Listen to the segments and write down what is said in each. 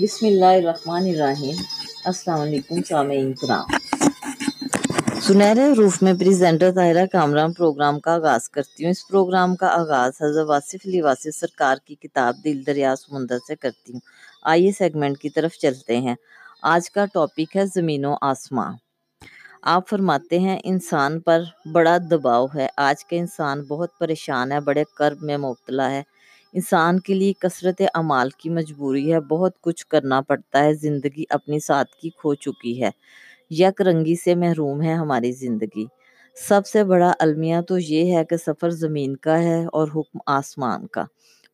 بسم اللہ الرحمن الرحیم۔ السلام علیکم سامعین کرام سنہرے حروف میں پریزنٹر طاہرہ کامران پروگرام کا آغاز کرتی ہوں۔ اس پروگرام کا آغاز حضرت واصف علی واصف سرکار کی کتاب دل دریا سمندر سے کرتی ہوں۔ آئیے سیگمنٹ کی طرف چلتے ہیں۔ آج کا ٹاپک ہے زمین و آسمان۔ آپ فرماتے ہیں، انسان پر بڑا دباؤ ہے۔ آج کے انسان بہت پریشان ہے بڑے کرب میں مبتلا ہے۔ انسان کے لیے کثرت اعمال کی مجبوری ہے، بہت کچھ کرنا پڑتا ہے، زندگی اپنی سادگی کھو چکی ہے۔ یک رنگی سے محروم ہے ہماری زندگی۔ سب سے بڑا المیہ تو یہ ہے کہ سفر زمین کا ہے اور حکم آسمان کا۔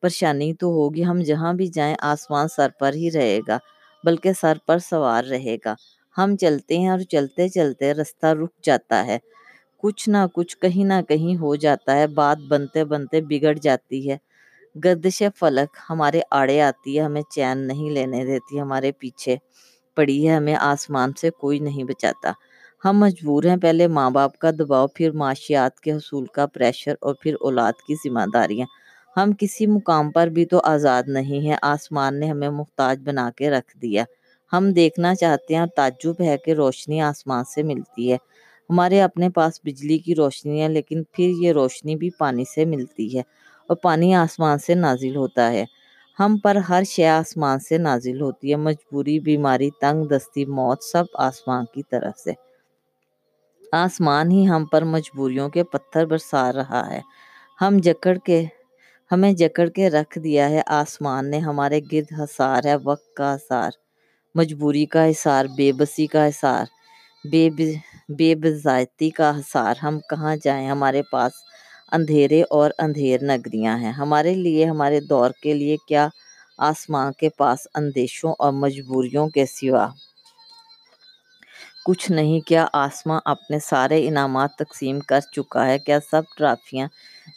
پریشانی تو ہوگی، ہم جہاں بھی جائیں آسمان سر پر ہی رہے گا، بلکہ سر پر سوار رہے گا۔ ہم چلتے ہیں اور چلتے چلتے رستہ رک جاتا ہے۔ کچھ نہ کچھ کہیں نہ کہیں ہو جاتا ہے، بات بنتے بنتے بگڑ جاتی ہے۔ گردش فلک ہمارے آڑے آتی ہے، ہمیں چین نہیں لینے دیتی، ہمارے پیچھے پڑی ہے، ہمیں آسمان سے کوئی نہیں بچاتا۔ ہم مجبور ہیں پہلے ماں باپ کا دباؤ، پھر معاشیات کے حصول کا پریشر اور پھر اولاد کی ذمہ داریاں۔ ہم کسی مقام پر بھی تو آزاد نہیں ہیں، آسمان نے ہمیں محتاج بنا کے رکھ دیا۔ ہم دیکھنا چاہتے ہیں اور تعجب ہے کہ روشنی آسمان سے ملتی ہے۔ ہمارے اپنے پاس بجلی کی روشنی ہے، لیکن پھر یہ روشنی بھی پانی سے ملتی ہے۔ اور پانی آسمان سے نازل ہوتا ہے۔ ہم پر ہر شے آسمان سے نازل ہوتی ہے۔ مجبوری، بیماری، تنگ، دستی، موت، سب آسمان کی طرف سے۔ آسمان ہی ہم پر مجبوریوں کے پتھر برسا رہا ہے۔ ہم جکڑ کے، ہمیں جکڑ کے رکھ دیا ہے۔ آسمان نے ہمارے گرد حسار ہے، وقت کا حسار مجبوری کا حسار بے بسی کا حسار بے بے بزائتی کا حسار ہم کہاں جائیں؟ ہمارے پاس اندھیرے اور اندھیر نگریاں ہیں۔ ہمارے لیے، ہمارے دور کے لیے کیا آسمان کے پاس اندیشوں اور مجبوریوں کے سوا؟ کچھ نہیں، کیا آسمان اپنے سارے انعامات تقسیم کر چکا ہے؟ کیا سب ٹرافیاں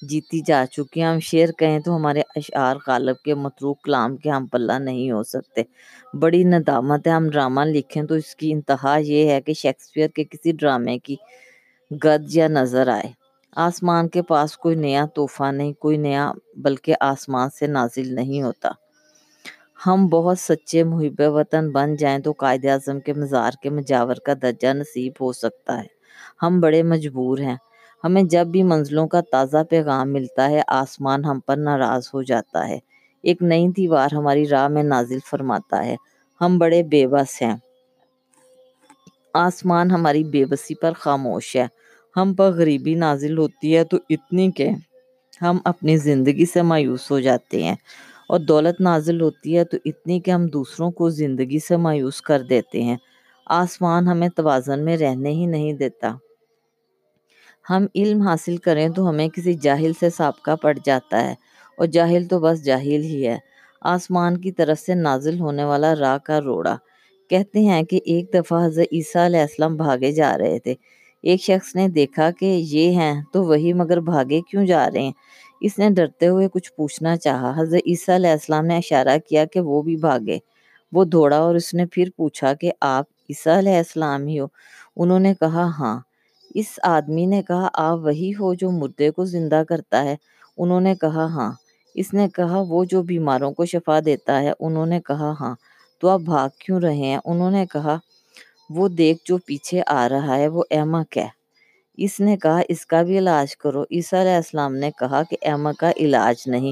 جیتی جا چکی ہیں؟ ہم شعر کہیں تو ہمارے اشعار غالب کے متروک کلام کے ہم پلہ نہیں ہو سکتے۔ بڑی ندامت ہے، ہم ڈرامہ لکھیں تو اس کی انتہا یہ ہے کہ شیکسپیئر کے کسی ڈرامے کی گد یا نظر آئے۔ آسمان کے پاس کوئی نیا تحفہ نہیں، کوئی نیا، بلکہ آسمان سے نازل نہیں ہوتا۔ ہم بہت سچے محب وطن بن جائیں تو قائد اعظم کے مزار کے مجاور کا درجہ نصیب ہو سکتا ہے۔ ہم بڑے مجبور ہیں۔ ہمیں جب بھی منزلوں کا تازہ پیغام ملتا ہے، آسمان ہم پر ناراض ہو جاتا ہے۔ ایک نئی دیوار ہماری راہ میں نازل فرماتا ہے۔ ہم بڑے بے بس ہیں۔ آسمان ہماری بے بسی پر خاموش ہے۔ ہم پر غریبی نازل ہوتی ہے تو اتنی کہ ہم اپنی زندگی سے مایوس ہو جاتے ہیں۔ اور دولت نازل ہوتی ہے تو اتنی کہ ہم دوسروں کو زندگی سے مایوس کر دیتے ہیں۔ آسمان ہمیں توازن میں رہنے ہی نہیں دیتا۔ ہم علم حاصل کریں تو ہمیں کسی جاہل سے سابقہ پڑ جاتا ہے۔ اور جاہل تو بس جاہل ہی ہے۔ آسمان کی طرف سے نازل ہونے والا راہ کا روڑا۔ کہتے ہیں کہ ایک دفعہ حضرت عیسیٰ علیہ السلام بھاگے جا رہے تھے۔ ایک شخص نے دیکھا کہ یہ ہیں تو وہی مگر بھاگے کیوں جا رہے ہیں؟ اس نے ڈرتے ہوئے کچھ پوچھنا چاہا۔ حضرت عیسیٰ علیہ السلام نے اشارہ کیا کہ وہ بھی بھاگے۔ وہ دوڑا اور اس نے پھر پوچھا کہ آپ عیسیٰ علیہ السلام ہی ہو؟ انہوں نے کہا ہاں۔ اس آدمی نے کہا، آپ وہی ہو جو مردے کو زندہ کرتا ہے؟ انہوں نے کہا ہاں۔ اس نے کہا، وہ جو بیماروں کو شفا دیتا ہے؟ انہوں نے کہا ہاں۔ تو آپ بھاگ کیوں رہے ہیں؟ انہوں نے کہا وہ دیکھ جو پیچھے آ رہا ہے، وہ احمق ہے اس نے کہا، اس کا بھی علاج کرو۔ عیسیٰ علیہ السلام نے کہا کہ احمق کا علاج نہیں،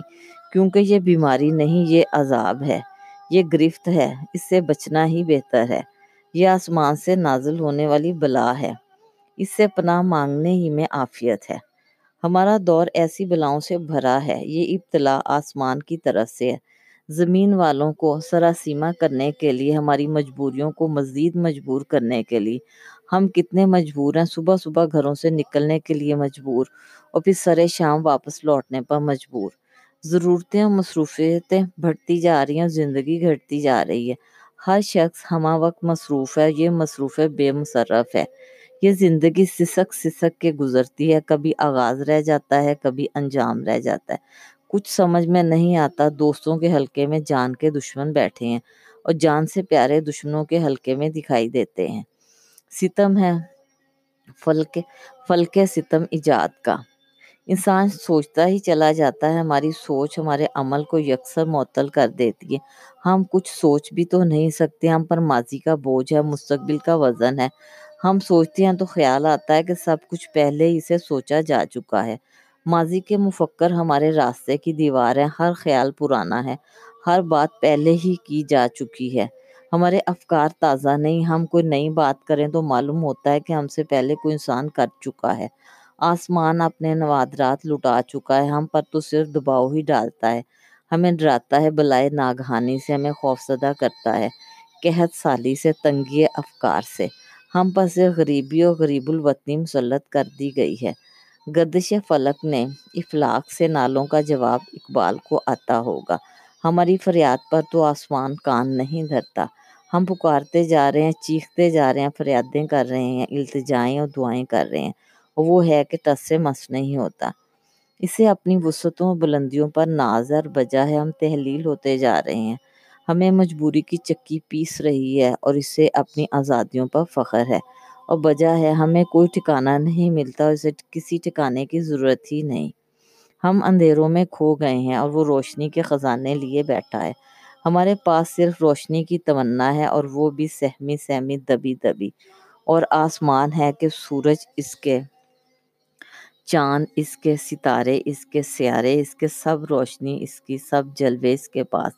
کیونکہ یہ بیماری نہیں، یہ عذاب ہے، یہ گرفت ہے، اس سے بچنا ہی بہتر ہے۔ یہ آسمان سے نازل ہونے والی بلا ہے۔ اس سے پناہ مانگنے ہی میں عافیت ہے۔ ہمارا دور ایسی بلاؤں سے بھرا ہے، یہ ابتلا آسمان کی طرف سے ہے۔ زمین والوں کو سراسیمہ کرنے کے لیے، ہماری مجبوریوں کو مزید مجبور کرنے کے لیے۔ ہم کتنے مجبور ہیں صبح صبح گھروں سے نکلنے کے لیے مجبور اور پھر سرے شام واپس لوٹنے پر مجبور۔ ضرورتیں اور مصروفیتیں بڑھتی جا رہی ہیں زندگی گھٹتی جا رہی ہے۔ ہر شخص ہمہ وقت مصروف ہے، یہ مصروف بے مصرف ہے۔ یہ زندگی سسک سسک کے گزرتی ہے، کبھی آغاز رہ جاتا ہے، کبھی انجام رہ جاتا ہے۔ کچھ سمجھ میں نہیں آتا دوستوں کے حلقے میں جان کے دشمن بیٹھے ہیں اور جان سے پیارے دشمنوں کے حلقے میں دکھائی دیتے ہیں۔ ستم ہے فلک فلک ستم ایجاد کا۔ انسان سوچتا ہی چلا جاتا ہے، ہماری سوچ، ہمارے عمل کو یکسر معطل کر دیتی ہے۔ ہم کچھ سوچ بھی تو نہیں سکتے، ہم پر ماضی کا بوجھ ہے، مستقبل کا وزن ہے۔ ہم سوچتے ہیں تو خیال آتا ہے کہ سب کچھ پہلے ہی سے سوچا جا چکا ہے۔ ماضی کے مفکر ہمارے راستے کی دیوار ہے ہر خیال پرانا ہے، ہر بات پہلے ہی کی جا چکی ہے۔ ہمارے افکار تازہ نہیں، ہم کوئی نئی بات کریں تو معلوم ہوتا ہے کہ ہم سے پہلے کوئی انسان کر چکا ہے۔ آسمان اپنے نوادرات لٹا چکا ہے، ہم پر تو صرف دباؤ ہی ڈالتا ہے۔ ہمیں ڈراتا ہے بلائے ناگہانی سے، ہمیں خوفزدہ کرتا ہے قحط سالی سے، تنگی افکار سے۔ ہم پر سے غریبی اور غریب الوطنی مسلط کر دی گئی ہے۔ گردش فلک نے افلاق سے نالوں کا جواب اقبال کو آتا ہوگا۔ ہماری فریاد پر تو آسمان کان نہیں دھرتا۔ ہم پکارتے جا رہے ہیں، چیختے جا رہے ہیں، فریادیں کر رہے ہیں، التجائیں اور دعائیں کر رہے ہیں۔ اور وہ ہے کہ ٹس سے مس نہیں ہوتا۔ اسے اپنی وسعتوں بلندیوں پر نازر بجا ہے۔ ہم تحلیل ہوتے جا رہے ہیں۔ ہمیں مجبوری کی چکی پیس رہی ہے اور اسے اپنی آزادیوں پر فخر ہے۔ اور بجا ہے، ہمیں کوئی ٹھکانہ نہیں ملتا اور اسے کسی ٹھکانے کی ضرورت ہی نہیں۔ ہم اندھیروں میں کھو گئے ہیں اور وہ روشنی کے خزانے لیے بیٹھا ہے۔ ہمارے پاس صرف روشنی کی تمنا ہے اور وہ بھی سہمی سہمی دبی دبی۔ اور آسمان ہے کہ سورج اس کے چاند، اس کے ستارے، اس کے سیارے، اس کے سب روشنی، اس کی سب جلوے اس کے پاس۔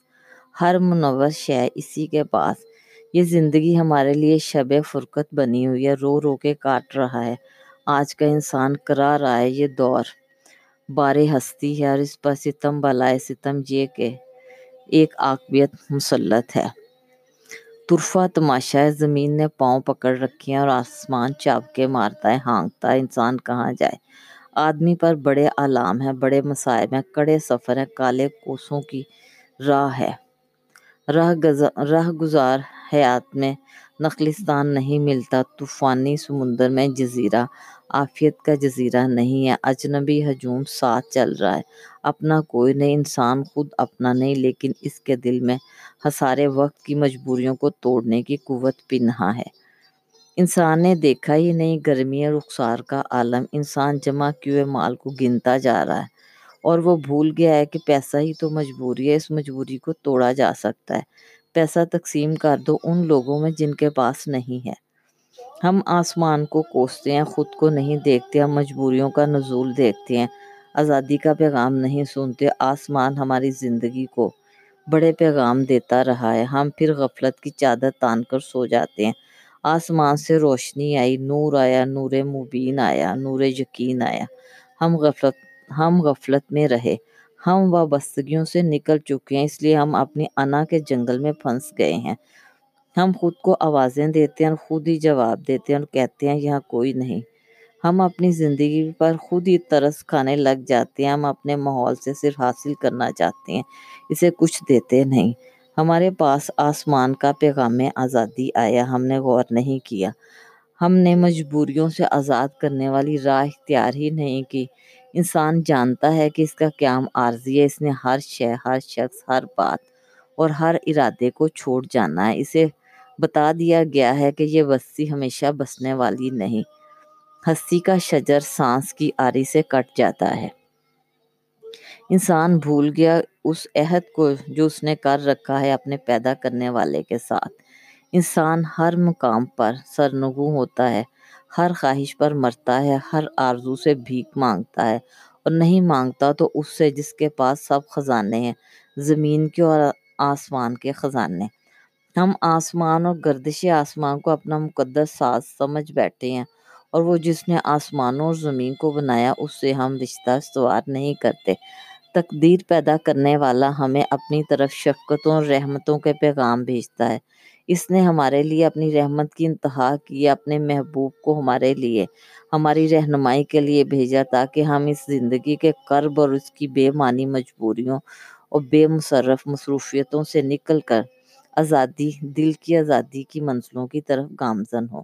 ہر منور شے اسی کے پاس۔ یہ زندگی ہمارے لیے شب فرقت بنی ہوئی ہے، رو رو کے کاٹ رہا ہے۔ آج کا انسان کرا رہا ہے یہ دور۔ بار ہستی ہے اور اس پر ستم بلائے ستم یہ کہ ایک عاقبیت مسلط ہے۔ طرفہ تماشا ہے، زمین نے پاؤں پکڑ رکھی ہیں اور آسمان چاپ کے مارتا ہے، ہانکتا ہے، انسان کہاں جائے۔ آدمی پر بڑے علام ہیں، بڑے مصائب ہیں، کڑے سفر ہیں، کالے کوسوں کی راہ ہے۔ راہ گزار حیات میں نخلستان نہیں ملتا، طوفانی سمندر میں جزیرہ، عافیت کا جزیرہ نہیں ہے۔ اجنبی ہجوم ساتھ چل رہا ہے۔ اپنا کوئی نہیں انسان خود اپنا نہیں، لیکن اس کے دل میں حسارے وقت کی مجبوریوں کو توڑنے کی قوت پنہا ہے۔ انسان نے دیکھا ہی نہیں، گرمی رخسار کا عالم۔ انسان جمع کیے مال کو گنتا جا رہا ہے۔ اور وہ بھول گیا ہے کہ پیسہ ہی تو مجبوری ہے، اس مجبوری کو توڑا جا سکتا ہے۔ پیسہ تقسیم کر دو ان لوگوں میں جن کے پاس نہیں ہے۔ ہم آسمان کو کوستے ہیں، خود کو نہیں دیکھتے ہم مجبوریوں کا نزول دیکھتے ہیں۔ آزادی کا پیغام نہیں سنتے، آسمان ہماری زندگی کو بڑے پیغام دیتا رہا ہے۔ ہم پھر غفلت کی چادر تان کر سو جاتے ہیں۔ آسمان سے روشنی آئی، نور آیا، نور مبین آیا، نور یقین آیا۔ ہم غفلت ہم غفلت میں رہے۔ ہم وابستگیوں سے نکل چکے ہیں، اس لیے ہم اپنی انا کے جنگل میں پھنس گئے ہیں۔ ہم خود کو آوازیں دیتے ہیں اور خود ہی جواب دیتے ہیں اور کہتے ہیں، یہاں کوئی نہیں۔ ہم اپنی زندگی پر خود ہی ترس کھانے لگ جاتے ہیں، ہم اپنے ماحول سے صرف حاصل کرنا چاہتے ہیں، اسے کچھ دیتے نہیں۔ ہمارے پاس آسمان کا پیغام آزادی آیا، ہم نے غور نہیں کیا۔ ہم نے مجبوریوں سے آزاد کرنے والی راہ اختیار ہی نہیں کی۔ انسان جانتا ہے کہ اس کا قیام عارضی ہے، اس نے ہر شے، ہر شخص، ہر بات اور ہر ارادے کو چھوڑ جانا ہے۔ اسے بتا دیا گیا ہے کہ یہ بستی ہمیشہ بسنے والی نہیں ہستی کا شجر سانس کی آری سے کٹ جاتا ہے۔ انسان بھول گیا اس عہد کو جو اس نے کر رکھا ہے اپنے پیدا کرنے والے کے ساتھ۔ انسان ہر مقام پر سرنگو ہوتا ہے۔ ہر خواہش پر مرتا ہے، ہر آرزو سے بھیک مانگتا ہے اور نہیں مانگتا تو اس سے جس کے پاس سب خزانے ہیں، زمین کے اور آسمان کے خزانے۔ ہم آسمان اور گردش آسمان کو اپنا مقدس ساز سمجھ بیٹھے ہیں اور وہ جس نے آسمانوں اور زمین کو بنایا، اس سے ہم رشتہ استوار نہیں کرتے۔ تقدیر پیدا کرنے والا ہمیں اپنی طرف شفقتوں اور رحمتوں کے پیغام بھیجتا ہے۔ اس نے ہمارے لیے اپنی رحمت کی انتہا کی، اپنے محبوب کو ہمارے لیے، ہماری رہنمائی کے لیے بھیجا تاکہ ہم اس زندگی کے کرب اور اس کی بے معنی مجبوریوں اور بے مصرف مصروفیتوں سے نکل کر آزادی، دل کی آزادی کی منزلوں کی طرف گامزن ہو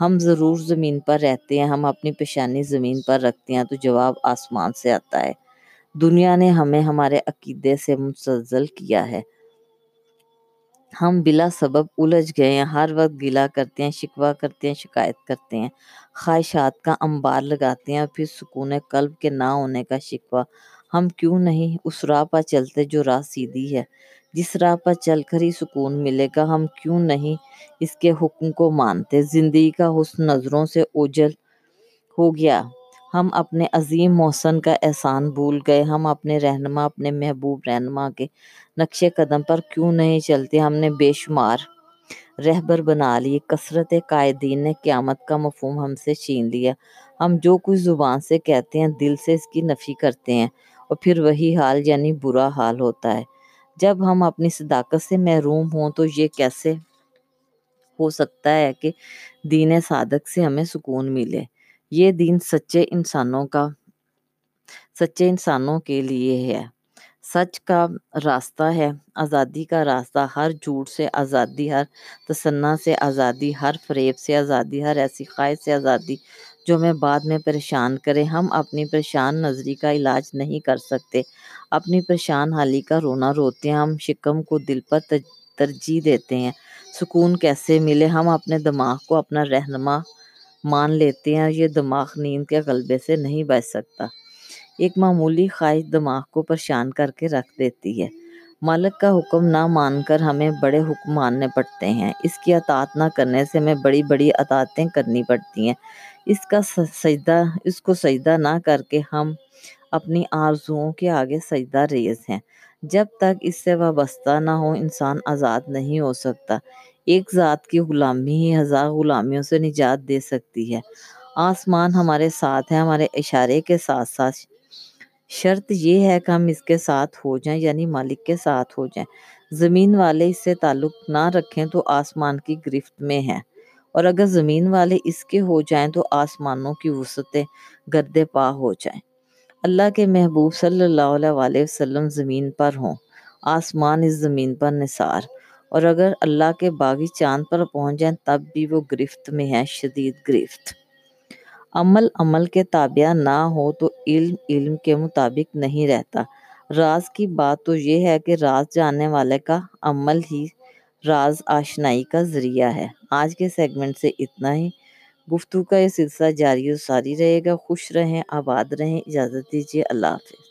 ہم ضرور زمین پر رہتے ہیں، ہم اپنی پیشانی زمین پر رکھتے ہیں تو جواب آسمان سے آتا ہے۔ دنیا نے ہمیں ہمارے عقیدے سے مستزل کیا ہے۔ ہم بلا سبب الجھ گئے ہیں، ہر وقت گلا کرتے ہیں، شکوہ کرتے ہیں، شکایت کرتے ہیں۔ خواہشات کا انبار لگاتے ہیں اور پھر سکون قلب کے نہ ہونے کا شکوہ۔ ہم کیوں نہیں؟ اس راہ پر چلتے جو راہ سیدھی ہے۔ جس راہ پر چل کر ہی سکون ملے گا، ہم کیوں نہیں؟ اس کے حکم کو مانتے۔ زندگی کا حسن نظروں سے اوجل ہو گیا۔ ہم اپنے عظیم محسن کا احسان بھول گئے۔ ہم اپنے رہنما، اپنے محبوب رہنما کے نقش قدم پر کیوں نہیں چلتے؟ ہم نے بے شمار رہبر بنا لیے۔ کثرت قائدین نے قیامت کا مفہوم ہم سے چھین لیا۔ ہم جو کچھ زبان سے کہتے ہیں، دل سے اس کی نفی کرتے ہیں اور پھر وہی حال یعنی برا حال ہوتا ہے۔ جب ہم اپنی صداقت سے محروم ہوں تو یہ کیسے ہو سکتا ہے کہ دین صادق سے ہمیں سکون ملے؟ یہ دین سچے انسانوں کا، سچے انسانوں کے لیے ہے۔ سچ کا راستہ ہے، آزادی کا راستہ۔ ہر جھوٹ سے آزادی، ہر تصنع سے آزادی، ہر فریب سے آزادی، ہر ایسی خواہش سے آزادی جو ہمیں بعد میں پریشان کرے۔ ہم اپنی پریشان نظری کا علاج نہیں کر سکتے، اپنی پریشان حالی کا رونا روتے ہیں۔ ہم شکم کو دل پر ترجیح دیتے ہیں، سکون کیسے ملے۔ ہم اپنے دماغ کو، اپنا رہنما مان لیتے ہیں یہ دماغ نیند کے غلبے سے نہیں بچ سکتا۔ ایک معمولی خواہش دماغ کو پریشان کر کے رکھ دیتی ہے۔ مالک کا حکم نہ مان کر ہمیں بڑے حکم ماننے پڑتے ہیں۔ اس کی اطاعت نہ کرنے سے ہمیں بڑی بڑی اطاعتیں کرنی پڑتی ہیں۔ اس کا سجدہ، اس کو سجدہ نہ کر کے ہم اپنی آرزوؤں کے آگے سجدہ ریز ہیں۔ جب تک اس سے وابستہ نہ ہو انسان آزاد نہیں ہو سکتا۔ ایک ذات کی غلامی ہی ہزار غلامیوں سے نجات دے سکتی ہے۔ آسمان ہمارے ساتھ ہے ہمارے اشارے کے ساتھ ساتھ۔ شرط یہ ہے کہ ہم اس کے ساتھ ہو جائیں یعنی مالک کے ساتھ ہو جائیں۔ زمین والے اس سے تعلق نہ رکھیں تو آسمان کی گرفت میں ہیں۔ اور اگر زمین والے اس کے ہو جائیں تو آسمانوں کی وسعتیں گردے پا ہو جائیں۔ اللہ کے محبوب صلی اللہ علیہ وسلم زمین پر ہوں، آسمان اس زمین پر نثار۔ اور اگر اللہ کے باغی چاند پر پہنچ جائیں، تب بھی وہ گرفت میں ہے شدید گرفت۔ عمل عمل کے تابع نہ ہو تو علم علم کے مطابق نہیں رہتا۔ راز کی بات تو یہ ہے کہ راز جاننے والے کا عمل ہی راز آشنائی کا ذریعہ ہے۔ آج کے سیگمنٹ سے اتنا ہی۔ گفتگو کا یہ سلسلہ جاری و ساری رہے گا۔ خوش رہیں، آباد رہیں۔ اجازت دیجیے۔ اللہ حافظ۔